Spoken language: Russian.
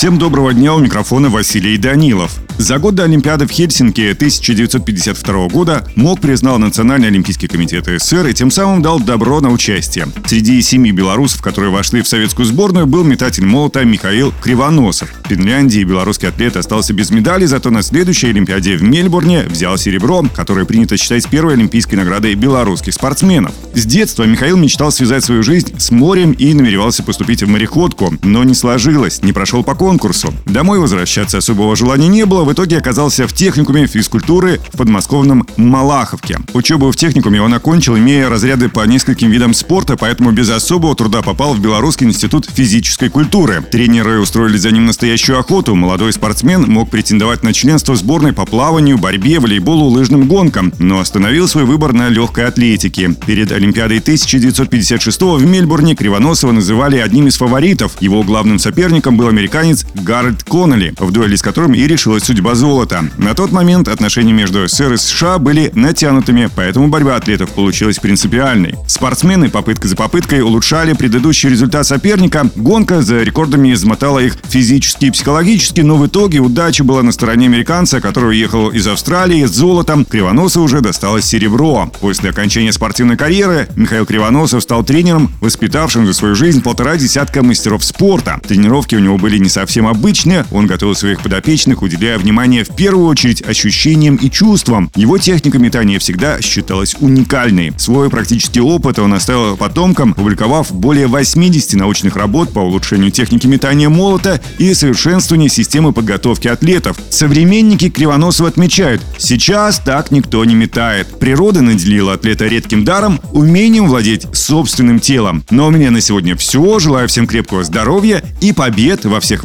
Всем доброго дня, у микрофона Василий Данилов. За год до Олимпиады в Хельсинки 1952 года МОК признал Национальный олимпийский комитет СССР и тем самым дал добро на участие. Среди семи белорусов, которые вошли в советскую сборную, был метатель молота Михаил Кривоносов. В Финляндии белорусский атлет остался без медали, зато на следующей Олимпиаде в Мельбурне взял серебро, которое принято считать первой олимпийской наградой белорусских спортсменов. С детства Михаил мечтал связать свою жизнь с морем и намеревался поступить в мореходку, но не сложилось, не прошел по конкурсу. Домой возвращаться особого желания не было, в итоге оказался в техникуме физкультуры в подмосковном Малаховке. Учебу в техникуме он окончил, имея разряды по нескольким видам спорта, поэтому без особого труда попал в Белорусский институт физической культуры. Тренеры устроили за ним настоящую охоту. Молодой спортсмен мог претендовать на членство сборной по плаванию, борьбе, волейболу, лыжным гонкам, но остановил свой выбор на легкой атлетике. Перед Олимпиадой 1956 в Мельбурне Кривоносова называли одним из фаворитов. Его главным соперником был американец Гаррет Коннелли, в дуэли с которым и решилась судьба золота. На тот момент отношения между СССР и США были натянутыми, поэтому борьба атлетов получилась принципиальной. Спортсмены попытка за попыткой улучшали предыдущий результат соперника. Гонка за рекордами измотала их физически и психологически, но в итоге удача была на стороне американца, который уехал из Австралии с золотом. Кривоносу уже досталось серебро. После окончания спортивной карьеры Михаил Кривоносов стал тренером, воспитавшим за свою жизнь полтора десятка мастеров спорта. Тренировки у него были не совсем обычные, он готовил своих подопечных, уделяя внимание в первую очередь ощущениям и чувствам. Его техника метания всегда считалась уникальной. Свой практический опыт он оставил потомкам, публиковав более 80 научных работ по улучшению техники метания молота и совершенствованию системы подготовки атлетов. Современники Кривоносова отмечают, сейчас так никто не метает. Природа наделила атлета редким даром, умением владеть собственным телом. Но у меня на сегодня все. Желаю всем крепкого здоровья и побед во всех